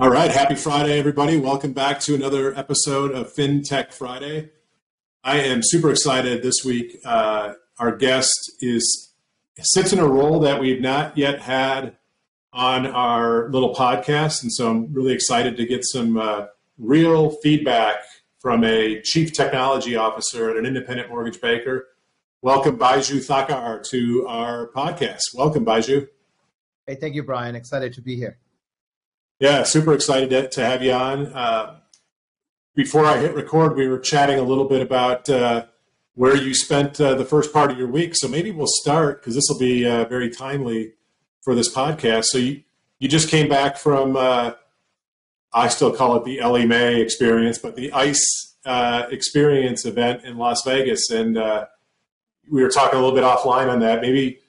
All right. Happy Friday, everybody. Welcome back to another episode of FinTech Friday. I am super excited this week. Uh, our guest is sits in a role that we've not yet had on our little podcast. And so I'm really excited to get some uh, real feedback from a chief technology officer at an independent mortgage banker. Welcome, Baiju Thakar, to our podcast. Welcome, Baiju. Hey, thank you, Brian. Excited to be here. Yeah, super excited to, to have you on. Uh, before I hit record, we were chatting a little bit about uh, where you spent uh, the first part of your week. So maybe we'll start because this will be uh, very timely for this podcast. So you, you just came back from, uh, I still call it the Ellie Mae experience, but the ICE uh, experience event in Las Vegas. And we were talking a little bit offline on that. Maybe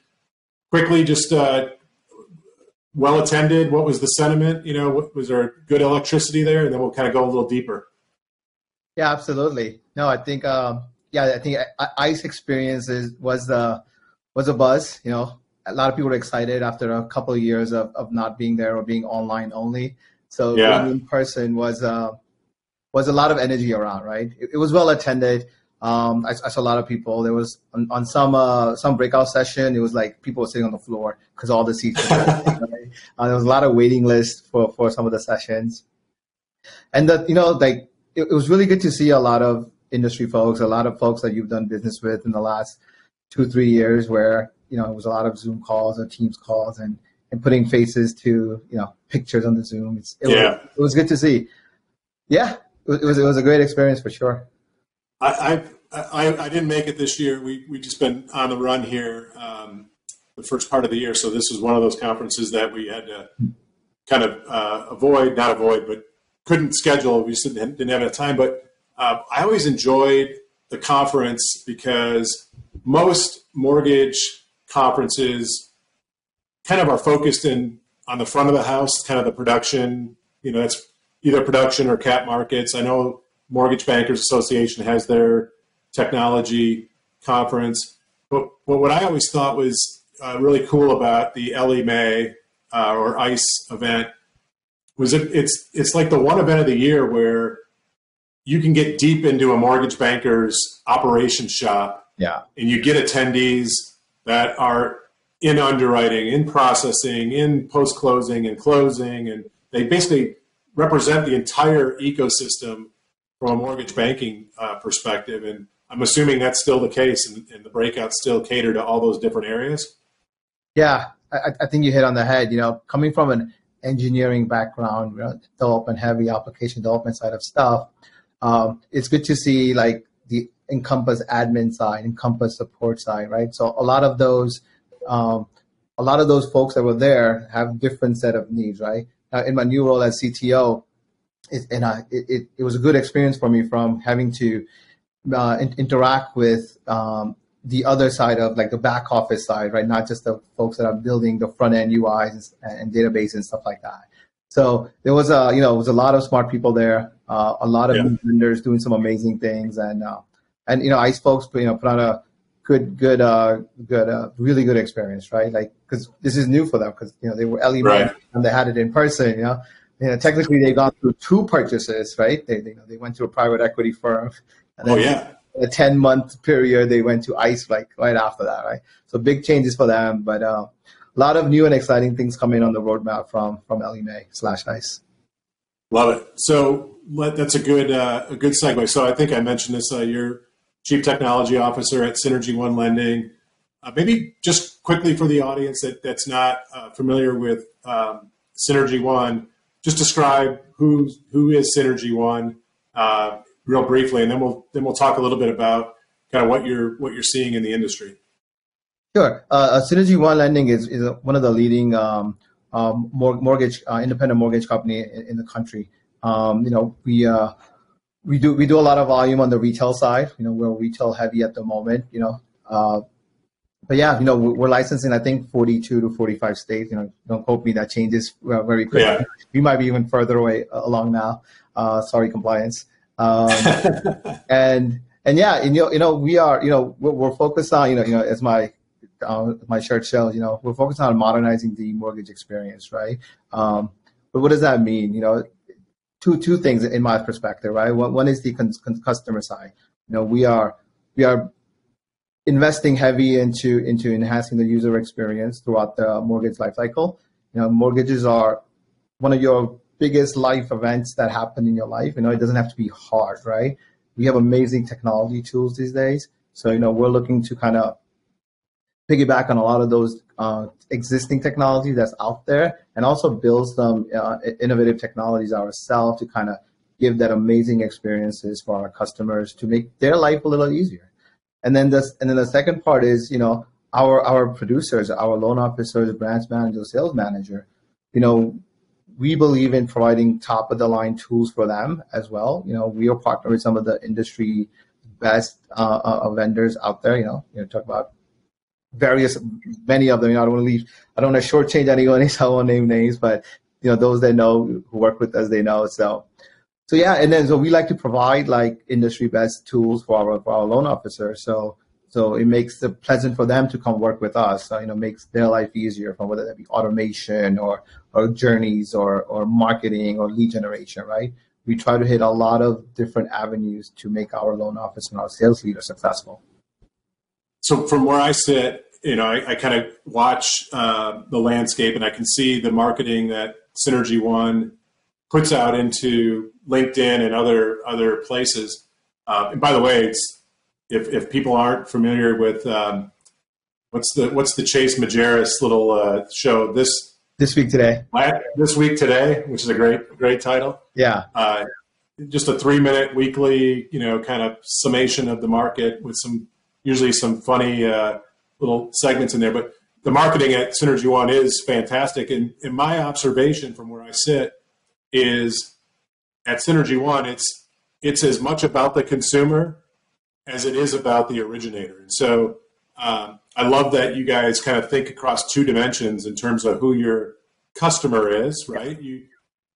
quickly just well attended? What was the sentiment? You know, was there good electricity there? And then we'll kind of go a little deeper. Yeah, absolutely. No, I think, um, yeah, I think ICE experience is, was the was a buzz. You know, a lot of people were excited after a couple of years of, of not being there or being online only. So yeah. being in person was uh, was a lot of energy around. Right, it, it was well attended. Um, I, I, saw a lot of people. There was on, on some uh, some breakout session. It was like people were sitting on the floor because all the seats. Were? uh, there was a lot of waiting lists for for some of the sessions, and that you know like it, it, was really good to see a lot of industry folks, a lot of folks that you've done business with in the last two three years, where you know it was a lot of Zoom calls or Teams calls and and putting faces to you know pictures on the Zoom. It's, it yeah, was, it was good to see. Yeah, it was it was a great experience for sure. I, I, I didn't make it this year. We we just been on the run here um, the first part of the year, so this was one of those conferences that we had to kind of uh, avoid, not avoid, but couldn't schedule. We didn't, didn't have enough time. But uh, I always enjoyed the conference because most mortgage conferences kind of are focused in on the front of the house, kind of the production. You know, that's either production or cap markets. I know Mortgage Bankers Association has their technology conference. But, but what I always thought was uh, really cool about the Ellie uh, or ICE event was it, it's it's like the one event of the year where you can get deep into a mortgage banker's operation shop. Yeah. And you get attendees that are in underwriting, in processing, in post closing and closing, and they basically represent the entire ecosystem from a mortgage banking uh, perspective. And I'm assuming that's still the case, and, and the breakouts still cater to all those different areas. Yeah, I, I, think you hit on the head. You know, coming from an engineering background, you know, development heavy application development side of stuff, um, it's good to see like the Encompass admin side, Encompass support side, right? So a lot of those, um, a lot of those folks that were there have different set of needs, right? Now, in my new role as CTO, it, and I, it, it was a good experience for me from having to uh, in, interact with um, the other side of like the back office side, right? Not just the folks that are building the front end UIs and, and database and stuff like that. So there was a, you know, it was a lot of smart people there, uh, a lot of yeah. vendors doing some amazing things, and uh, and you know, ICE folks, you know, put on a good, good, uh, good, uh, really good experience, right? Like, because this is new for them, because you know they were Ellie right. and they had it in person, you know you know, technically they've gone through two purchases, right? They, they, you know, they went to a private equity firm. And then oh, yeah. A 10 month period, they went to ICE like right after that, right? So big changes for them, but uh, a lot of new and exciting things coming on the roadmap from from Mae slash ICE. Love it. So that's a good uh, a good segue. So I think I mentioned this. Uh, you're chief technology officer at Synergy One Lending. Uh, maybe just quickly for the audience that, that's not uh, familiar with um, Synergy One, just describe who who is Synergy One, uh, real briefly, and then we'll then we'll talk a little bit about kind of what you're what you're seeing in the industry. Sure. Uh, Synergy One Lending is, is one of the leading um, um, mortgage uh, independent mortgage company in, in the country. Um, you know, we uh, we do we do a lot of volume on the retail side. You know, we're retail heavy at the moment. You know, uh, but yeah, you know, we're licensing, I think, 42 to 45 states. You know, don't quote me, that changes uh, very quickly. Yeah. We might be even further away uh, along now. Uh, sorry, compliance. Um, and and yeah, and, you know, you know, we are, you know, we're, we're focused on, you know, you know, as my uh, my shirt shows, you know, we're focused on modernizing the mortgage experience, right? Um, but what does that mean? You know, two two things in my perspective, right? One, one is the con- con- customer side. You know, we are we are investing heavy into into enhancing the user experience throughout the mortgage lifecycle. You know, mortgages are one of your biggest life events that happen in your life. You know, it doesn't have to be hard, right? We have amazing technology tools these days. So, you know, we're looking to kind of piggyback on a lot of those uh, existing technology that's out there and also build some uh, innovative technologies ourselves to kind of give that amazing experiences for our customers to make their life a little easier. And then this, and then the second part is, you know, our our producers, our loan officers, branch manager, sales manager, you know, we believe in providing top of the line tools for them as well. You know, we are partnered with some of the industry best uh, uh, vendors out there. You know, you know, talk about various, many of them. You know, I don't want to leave, I don't want to shortchange anyone, so I won't name names, but you know, those that know who work with us, they know. So, so yeah, and then so we like to provide like industry best tools for our for our loan officers. So so it makes it pleasant for them to come work with us. So, you know, makes their life easier from whether that be automation or or journeys or or marketing or lead generation, right? We try to hit a lot of different avenues to make our loan office and our sales leader successful. So from where I sit, you know, I, I kind of watch uh, the landscape and I can see the marketing that Synergy One puts out into LinkedIn and other other places. Uh, and by the way, it's if, if people aren't familiar with um, what's the what's the Chase Majerus little uh, show this this week today this week today, which is a great great title. Yeah, uh, just a three minute weekly, you know, kind of summation of the market with some usually some funny uh, little segments in there. But the marketing at Synergy One is fantastic, and, and my observation from where I sit is at Synergy One, it's it's as much about the consumer as it is about the originator. And so um, I love that you guys kind of think across two dimensions in terms of who your customer is, right? You,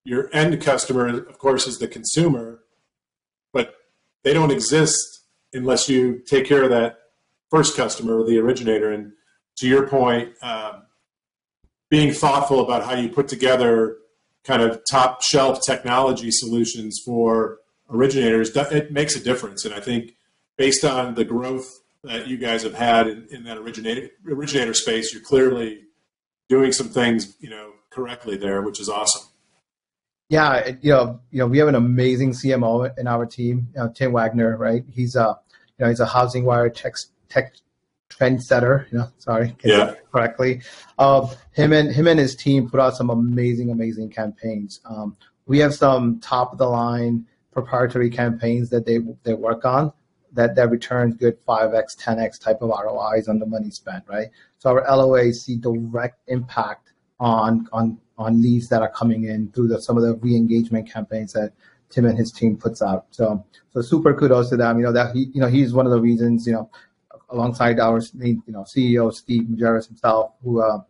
your end customer, of course, is the consumer, but they don't exist unless you take care of that first customer, the originator. And to your point, um, being thoughtful about how you put together kind of top shelf technology solutions for originators, it makes a difference. And I think based on the growth that you guys have had in, in that originator originator space, you're clearly doing some things, you know, correctly there, which is awesome. Yeah, you know, you know, we have an amazing CMO in our team, you know, Tim Wagner, right? He's a, you know, he's a HousingWire tech tech trendsetter. You know, sorry, yeah, correctly. Um, him and him and his team put out some amazing, amazing campaigns. Um, we have some top of the line proprietary campaigns that they they work on that that returns good 5x, 10x type of ROIs on the money spent, right? So our LOAs see direct impact on on on leads that are coming in through the, some of the re-engagement campaigns that Tim and his team puts out. So so super kudos to them. You know that he you know he's one of the reasons you know alongside our you know CEO Steve Majerus himself who uh,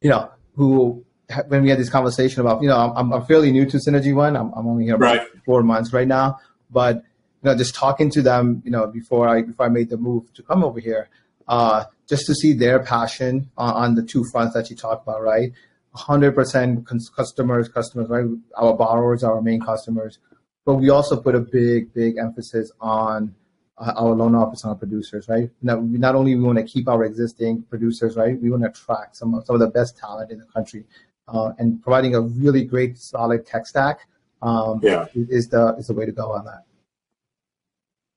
you know who when we had this conversation about you know I'm, I'm fairly new to Synergy One. I'm, I'm only here about right. four months right now, but you know, just talking to them, you know, before I before I made the move to come over here, uh, just to see their passion on, on the two fronts that you talked about, right? 100% customers, customers, right? Our borrowers, our main customers, but we also put a big, big emphasis on uh, our loan office and our producers, right? Now, not only we want to keep our existing producers, right? We want to attract some of, some of the best talent in the country, uh, and providing a really great, solid tech stack um, yeah. is the is the way to go on that.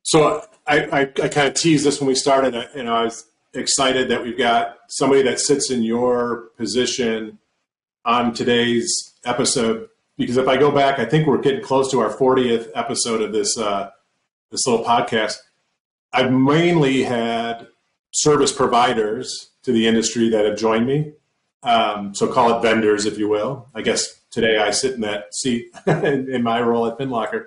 So I, I, I kind of teased this when we started, and I was excited that we've got somebody that sits in your position on today's episode. Because if I go back, I think we're getting close to our 40th episode of this uh, this little podcast. I've mainly had service providers to the industry that have joined me. Um, so call it vendors, if you will. I guess today I sit in that seat in, in my role at FinLocker.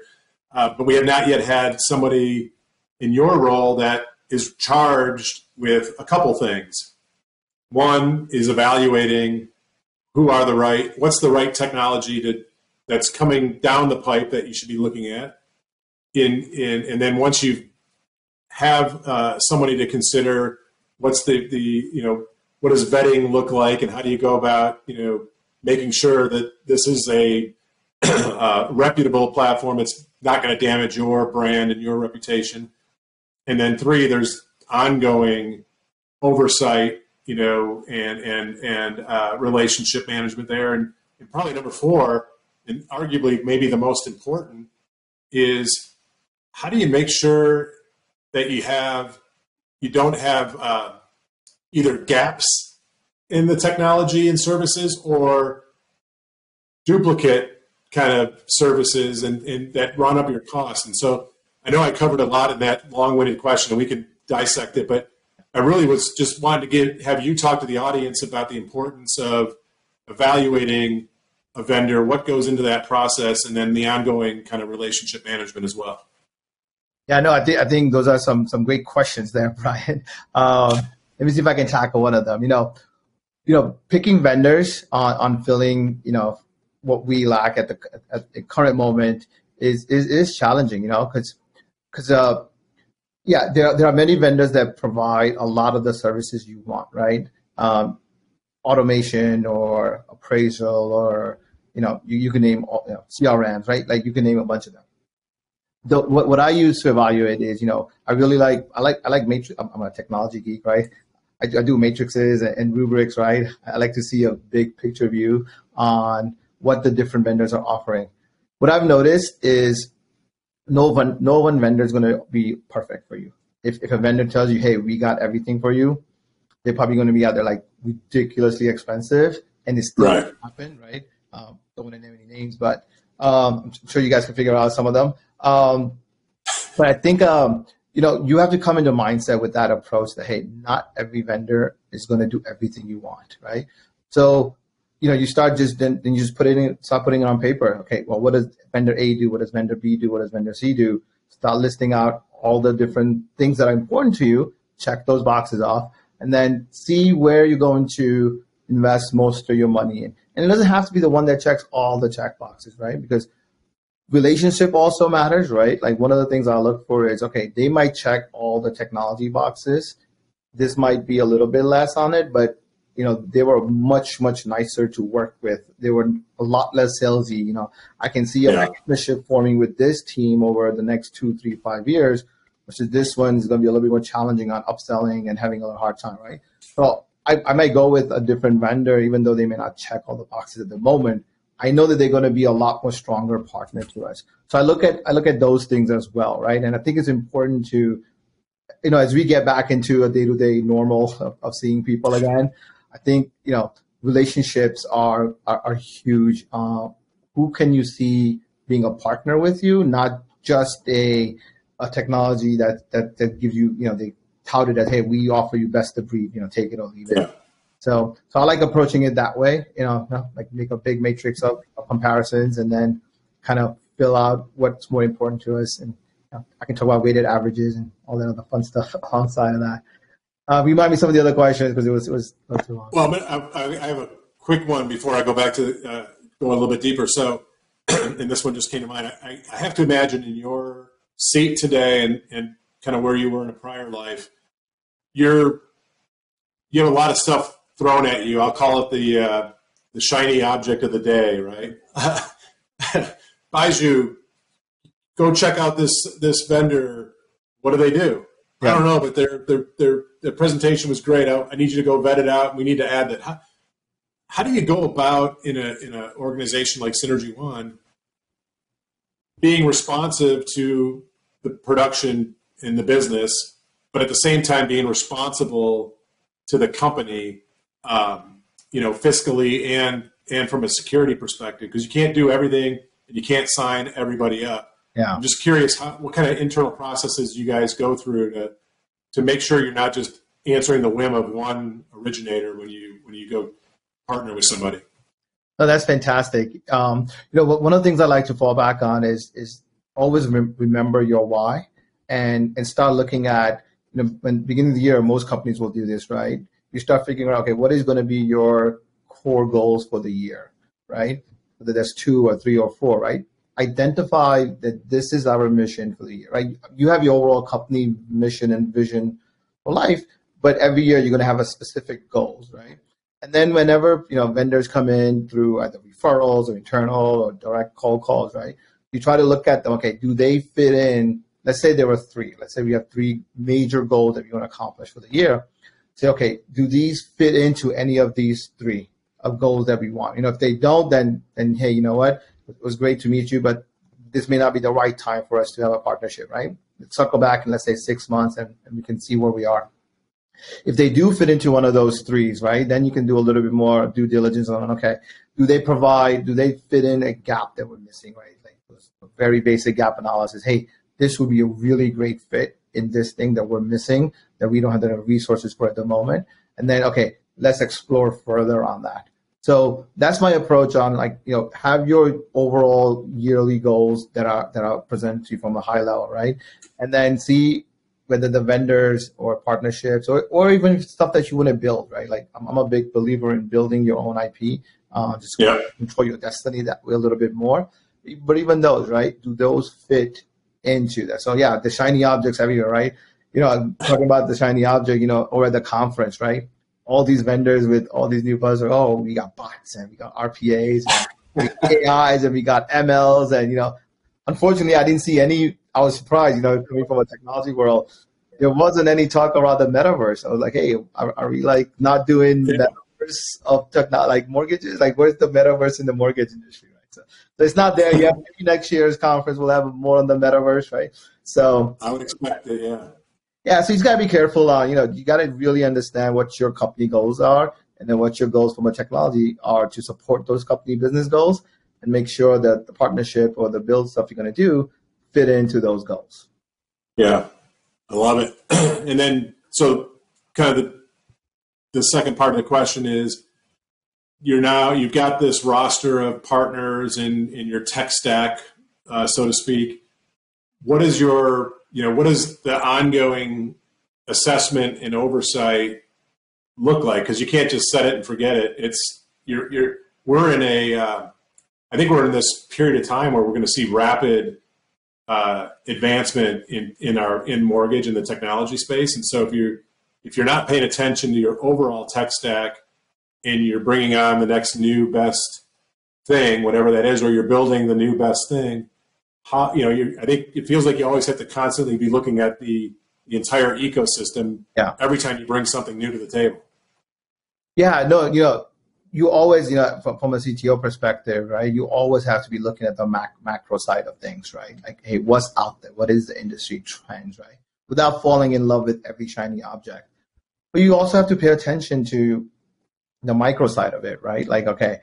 Uh, but we have not yet had somebody in your role that is charged with a couple things. One is evaluating who are the right, what's the right technology to, that's coming down the pipe that you should be looking at. In, in and then once you have uh, somebody to consider, what's the, the you know what does vetting look like, and how do you go about you know making sure that this is a uh, reputable platform. It's not going to damage your brand and your reputation. And then three, there's ongoing oversight, you know, and and and uh, relationship management there. And, and probably number four, and arguably maybe the most important, is how do you make sure that you have you don't have uh, either gaps in the technology and services or duplicate kind of services and, and that run up your costs. And so I know I covered a lot in that long-winded question, and we could dissect it, but I really was just wanted to get have you talk to the audience about the importance of evaluating a vendor, what goes into that process, and then the ongoing kind of relationship management as well. Yeah, no, I think I think those are some some great questions there, Brian. Um, let me see if I can tackle one of them. You know, you know, picking vendors on on filling, you know, what we lack at the at the current moment is is, is challenging. You know, because because uh, yeah, there there are many vendors that provide a lot of the services you want, right? Um, automation or appraisal or you know you, you can name all, you know, CRMs, right? Like you can name a bunch of them. The, what, what I use to evaluate is, you know, I really like, I like, I like matrix. I'm, I'm a technology geek, right? I, I do matrices and, and rubrics, right? I like to see a big picture view on what the different vendors are offering. What I've noticed is no one, no one vendor is going to be perfect for you. If, if a vendor tells you, hey, we got everything for you, they're probably going to be out there like ridiculously expensive and it's still Right. happen, right? Um, don't want to name any names, but um, I'm sure you guys can figure out some of them. Um, but I think um, you know you have to come into mindset with that approach that hey, not every vendor is going to do everything you want, right? So you know you start just then, then you just put it in, start putting it on paper. Okay, well, what does vendor A do? What does vendor B do? What does vendor C do? Start listing out all the different things that are important to you. Check those boxes off, and then see where you're going to invest most of your money in. And it doesn't have to be the one that checks all the check boxes, right? Because relationship also matters, right? Like one of the things I look for is okay, they might check all the technology boxes. This might be a little bit less on it, but you know, they were much, much nicer to work with. They were a lot less salesy. You know, I can see a Yeah. partnership forming with this team over the next two, three, five years, versus this one is going to be a little bit more challenging on upselling and having a hard time, right? So I, I might go with a different vendor, even though they may not check all the boxes at the moment. I know that they're going to be a lot more stronger partner to us. So I look at I look at those things as well, right? And I think it's important to, you know, as we get back into a day to day normal of, of seeing people again, I think you know relationships are are, are huge. Uh, who can you see being a partner with you, not just a a technology that that that gives you you know they touted that hey we offer you best of breed you know take it or leave it. Yeah. So, so I like approaching it that way. You know, you know, like make a big matrix of, of comparisons, and then kind of fill out what's more important to us. And I can talk about weighted averages and all that other fun stuff alongside of that. Uh, remind me some of the other questions because it was it was a too long. Well, I, I I have a quick one before I go back to uh, go a little bit deeper. So, and this one just came to mind. I, I have to imagine in your seat today and, and kind of where you were in a prior life, you're you have a lot of stuff thrown at you. I'll call it the uh, the shiny object of the day, right? Baiju, go check out this this vendor. What do they do? I don't know, but their their their their presentation was great. I, I need you to go vet it out. We need to add that. How, how do you go about in a in an organization like Synergy One being responsive to the production in the business, but at the same time being responsible to the company, um, you know, fiscally and and from a security perspective? Because you can't do everything and you can't sign everybody up. Yeah. I'm just curious, how, what kind of internal processes you guys go through to to make sure you're not just answering the whim of one originator when you when you go partner with somebody. No, that's fantastic. Um, you know, one of the things I like to fall back on is is always rem- remember your why, and and start looking at you know when beginning of the year most companies will do this right. You start figuring out okay what is going to be your core goals for the year, right? Whether that's two or three or four, right? Identify that this is our mission for the year, right? You have your overall company mission and vision for life, but every year you're going to have a specific goals, right? And then whenever you know vendors come in through either referrals or internal or direct cold calls, right? You try to look at them. Okay, do they fit in? Let's say there were three. Let's say we have three major goals that we want to accomplish for the year. Say, okay, do these fit into any of these three of goals that we want? You know, if they don't, then then hey, you know what? It was great to meet you, but this may not be the right time for us to have a partnership, right? Let's circle back in let's say six months and, and we can see where we are. If they do fit into one of those threes, right, then you can do a little bit more due diligence on okay, do they provide, do they fit in a gap that we're missing, right? Like very basic gap analysis. Hey, this would be a really great fit in this thing that we're missing that we don't have the resources for at the moment. And then okay, let's explore further on that. So that's my approach on like you know have your overall yearly goals that are that are presented to you from a high level, right? And then see whether the vendors or partnerships or, or even stuff that you want to build, right? Like I'm, I'm a big believer in building your own IP, uh, just Yeah. control your destiny that way a little bit more. But even those, right? Do those fit into that? So yeah, the shiny objects everywhere, right? You know, I'm talking about the shiny object, you know, or at the conference, right? All these vendors with all these new buzzwords. Oh, we got bots and we got RPAs, and we AIs, and we got MLs, and you know, unfortunately, I didn't see any. I was surprised, you know, coming from a technology world, there wasn't any talk about the metaverse. I was like, hey, are, are we like not doing Yeah. metaverse of technology, like mortgages? Like, where's the metaverse in the mortgage industry, right? So, so it's not there yet. Maybe next year's conference We'll have more on the metaverse, right? So I would expect it, yeah. Yeah, so you got to be careful on, you know, you got to really understand what your company goals are and then what your goals from a technology are to support those company business goals and make sure that the partnership or the build stuff you're going to do fit into those goals. Yeah, I love it. and then, so kind of the, the second part of the question is you're now, you've got this roster of partners in, in your tech stack, uh, so to speak. What is your, you know, what does the ongoing assessment and oversight look like? Because you can't just set it and forget it. It's, you're, you're, we're in a, uh, I think we're in this period of time where we're going to see rapid uh, advancement in, in our in mortgage in the technology space. And so if you if you're not paying attention to your overall tech stack and you're bringing on the next new best thing, whatever that is, or you're building the new best thing, how you know you I think it feels like you always have to constantly be looking at the the entire ecosystem Yeah. every time you bring something new to the table. Yeah, no, you know, you always, you know, from, from a CTO perspective, right? You always have to be looking at the mac, macro side of things, right? Like, hey, what's out there? What is the industry trends, right? Without falling in love with every shiny object. But you also have to pay attention to the micro side of it, right? Like, okay,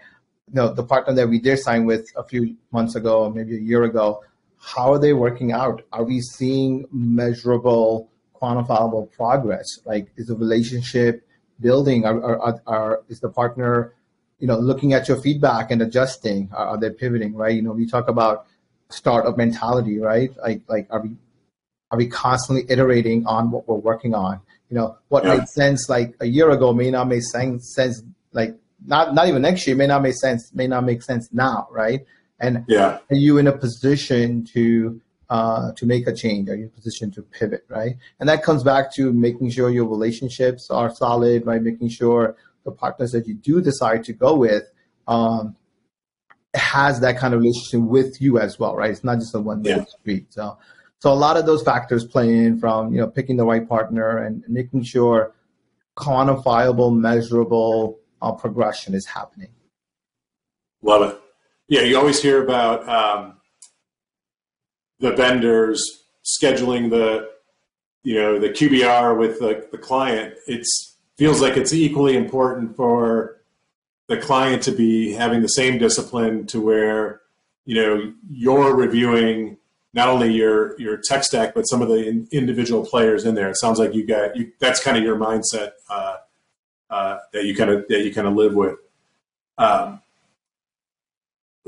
you know, the partner that we did sign with a few months ago, maybe a year ago, how are they working out? Are we seeing measurable, quantifiable progress? Like, is the relationship building? Are, are, are, is the partner, you know, looking at your feedback and adjusting? Are, are they pivoting? Right? You know, we talk about startup mentality, right? Like, like are we are we constantly iterating on what we're working on? You know, what Yeah. made sense like a year ago may not make sense sense like not not even next year may not make sense may not make sense now, right? And Yeah, are you in a position to uh, to make a change? Are you in a position to pivot, right? And that comes back to making sure your relationships are solid, right? Making sure the partners that you do decide to go with um, has that kind of relationship with you as well, right? It's not just a one way Yeah. street. So, so a lot of those factors play in from you know picking the right partner and making sure quantifiable, measurable uh, progression is happening. love it. Yeah, you always hear about um, the vendors scheduling the you know the QBR with the, the client. It's feels like it's equally important for the client to be having the same discipline to where you know you're reviewing not only your your tech stack but some of the in, individual players in there. It sounds like you got you. That's kind of your mindset uh, uh, that you kind of that you kind of live with. Um,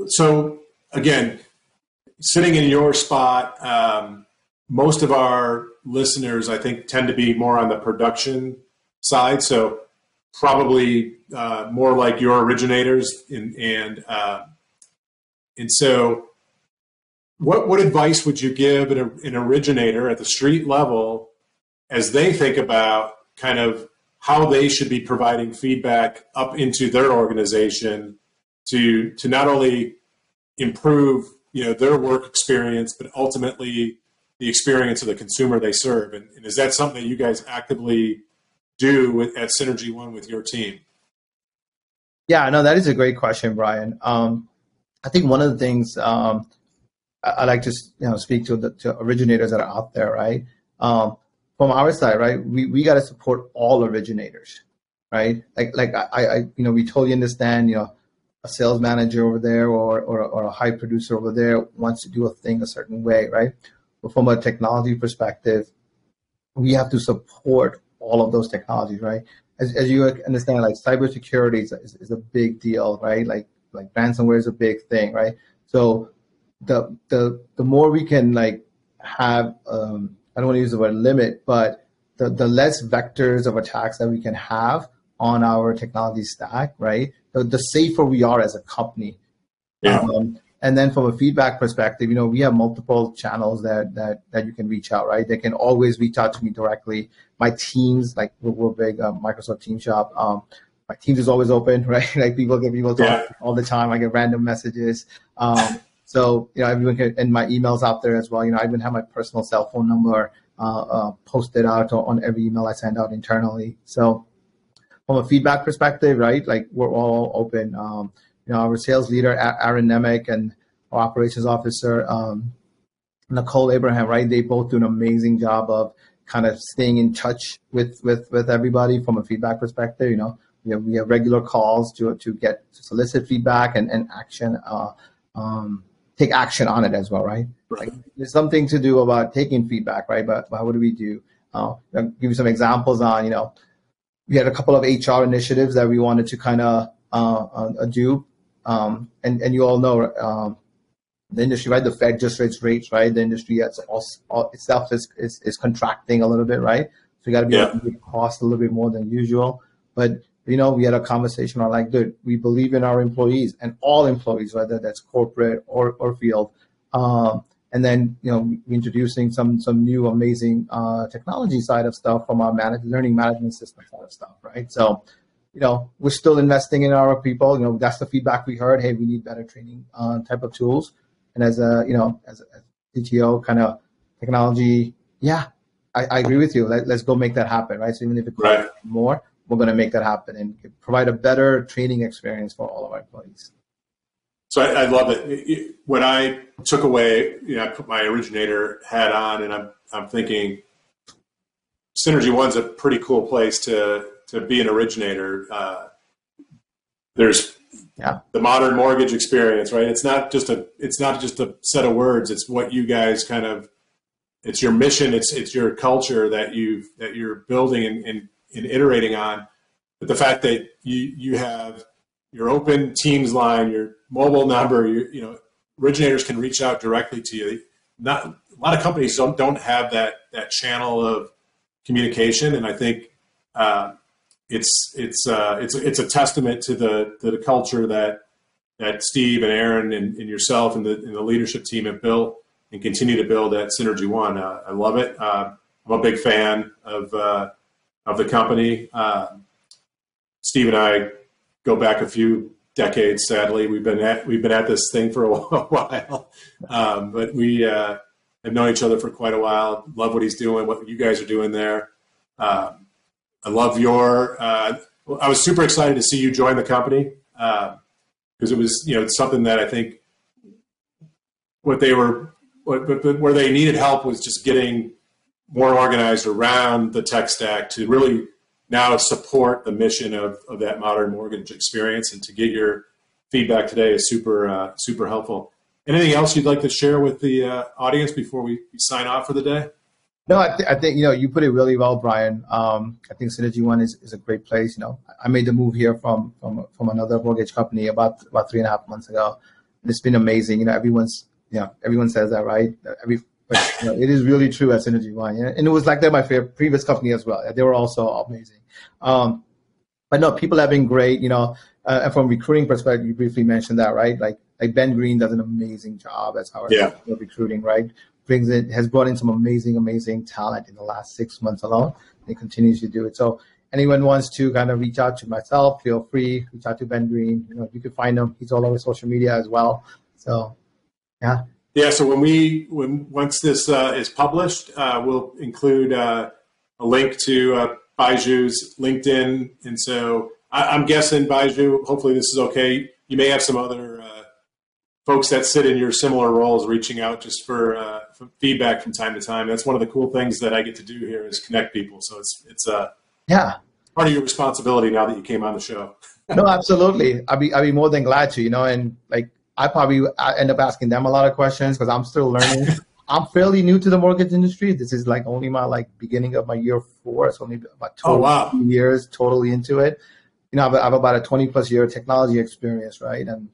so again, sitting in your spot, um, most of our listeners, I think, tend to be more on the production side. So probably uh, more like your originators, in, and uh, and so, what what advice would you give an, an originator at the street level as they think about kind of how they should be providing feedback up into their organization to to not only improve you know their work experience, but ultimately the experience of the consumer they serve. And, and is that something that you guys actively do with, at Synergy One with your team? Yeah, no, that is a great question, Brian. Um, I think one of the things um, I, I like to you know speak to the to originators that are out there, right? Um, from our side, right, we, we got to support all originators, right? Like like I, I you know we totally understand, you know, a sales manager over there or, or or a high producer over there wants to do a thing a certain way, right? But from a technology perspective, we have to support all of those technologies, right? As, as you understand, like cybersecurity is, is, is a big deal, right? Like like ransomware is a big thing, right? So the the the more we can like have um, I don't want to use the word limit, but the, the less vectors of attacks that we can have on our technology stack, right? The, the safer we are as a company. Yeah. Um, and then from a feedback perspective, you know, we have multiple channels that that that you can reach out, right? They can always reach out to me directly. My teams, like we're, we're big uh, Microsoft Team Shop. Um, my Teams is always open, right? like people get people talk Yeah. all the time. I get random messages. Um, so you know, everyone can, and my emails out there as well. You know, I even have my personal cell phone number uh, uh, posted out on, on every email I send out internally. So from a feedback perspective, right? Like we're all open. Um, you know, our sales leader Aaron Nemec and our operations officer um, Nicole Abraham, right? They both do an amazing job of kind of staying in touch with with with everybody from a feedback perspective. You know, we have, we have regular calls to to get to solicit feedback and and action. Uh, um, take action on it as well, right? Right. Like, there's something to do about taking feedback, right? But, but what do we do? Uh, I'll give you some examples on, you know, we had a couple of HR initiatives that we wanted to kind of uh, uh, do. Um, and, and you all know um, the industry, right? The Fed just raised rates, right? The industry it's all, all, itself is, is, is contracting a little bit, right? So you got to be Yeah. able to cost a little bit more than usual. But you know, we had a conversation on like, dude, we believe in our employees and all employees, whether that's corporate or, or field. Um, and then, you know, introducing some some new amazing uh, technology side of stuff from our manage, learning management system side of stuff, right? So, you know, we're still investing in our people. You know, that's the feedback we heard. Hey, we need better training uh, type of tools. And as a, you know, as a CTO kind of technology, yeah, I, I agree with you. Let, let's go make that happen, right? So even if it costs Right. more, we're going to make that happen and provide a better training experience for all of our employees. So I, I love it. When I took away, you know, I put my originator hat on, and I'm I'm thinking, Synergy One's a pretty cool place to to be an originator. Uh, there's Yeah. the modern mortgage experience, right? It's not just a it's not just a set of words. It's what you guys kind of it's your mission. It's it's your culture that you that you're building and, and, and iterating on. But the fact that you you have your open Teams line, your mobile number, your, you know, originators can reach out directly to you. Not a lot of companies don't don't have that that channel of communication, and I think uh, it's it's uh, it's it's a testament to the to the culture that that Steve and Aaron and, and yourself and the, and the leadership team have built and continue to build at Synergy One. Uh, I love it. Uh, I'm a big fan of uh, of the company. Uh, Steve and I go back a few decades. Sadly, we've been at we've been at this thing for a while, um, but we uh, have known each other for quite a while. Love what he's doing, what you guys are doing there. Um, I love your. Uh, I was super excited to see you join the company because it was you know something that I think what they were what, but where they needed help was just getting more organized around the tech stack to really now support the mission of, of that modern mortgage experience and to get your feedback today is super uh, super helpful anything else you'd like to share with the uh, audience before we, sign off for the day No, I, th- I think you know you put it really well, Brian. Um, I think Synergy One is, is a great place. You know, I made the move here from from from another mortgage company about about three and a half months ago. It's been amazing. You know, everyone's you know everyone says that, right? Every but you know, it is really true at Synergy One, and it was like that at my previous company as well. They were also amazing. Um, but no, people have been great. You know, uh, and from recruiting perspective, you briefly mentioned that, right? Like like Ben Green does an amazing job as our Yeah. recruiting, right? Brings in has brought in some amazing, amazing talent in the last six months alone. And he continues to do it. So anyone wants to kind of reach out to myself, feel free. Reach out to Ben Green. You know, you can find him. He's all over social media as well. So, yeah. Yeah, so when we when once this uh, is published, uh, we'll include uh, a link to uh, Baiju's LinkedIn, and so I, I'm guessing Baiju. Hopefully, this is okay. You may have some other uh, folks that sit in your similar roles reaching out just for, uh, for feedback from time to time. That's one of the cool things that I get to do here is connect people. So it's it's uh, Yeah. part of your responsibility now that you came on the show. no, absolutely. I'd be I'd be more than glad to, you know, and like I probably I end up asking them a lot of questions because I'm still learning. I'm fairly new to the mortgage industry. This is like only my like beginning of my year four. It's only about Oh, 12 wow. years totally into it. You know, I've, I've about a 20 plus year technology experience, right? And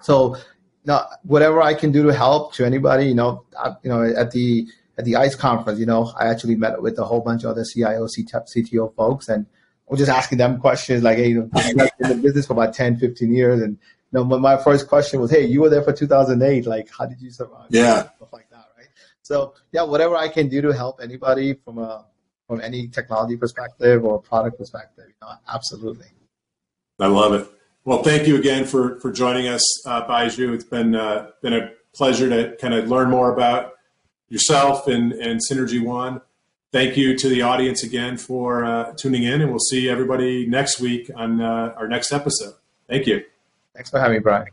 so, now whatever I can do to help to anybody, you know, I, you know, at the at the ICE conference, you know, I actually met with a whole bunch of other CIO, CTO folks, and we're just asking them questions like, hey, you know, I've been in the business for about 10, 15 years. And, know, my, my first question was, hey, you were there for 2008. Like, how did you survive? Yeah. Stuff like that, right? So, yeah, whatever I can do to help anybody from a from any technology perspective or product perspective, you know, absolutely. I love it. Well, thank you again for for joining us, uh, Baiju. It's been uh, been a pleasure to kind of learn more about yourself and and Synergy One. Thank you to the audience again for uh, tuning in, and we'll see everybody next week on uh, our next episode. Thank you. Thanks for having me, Brian.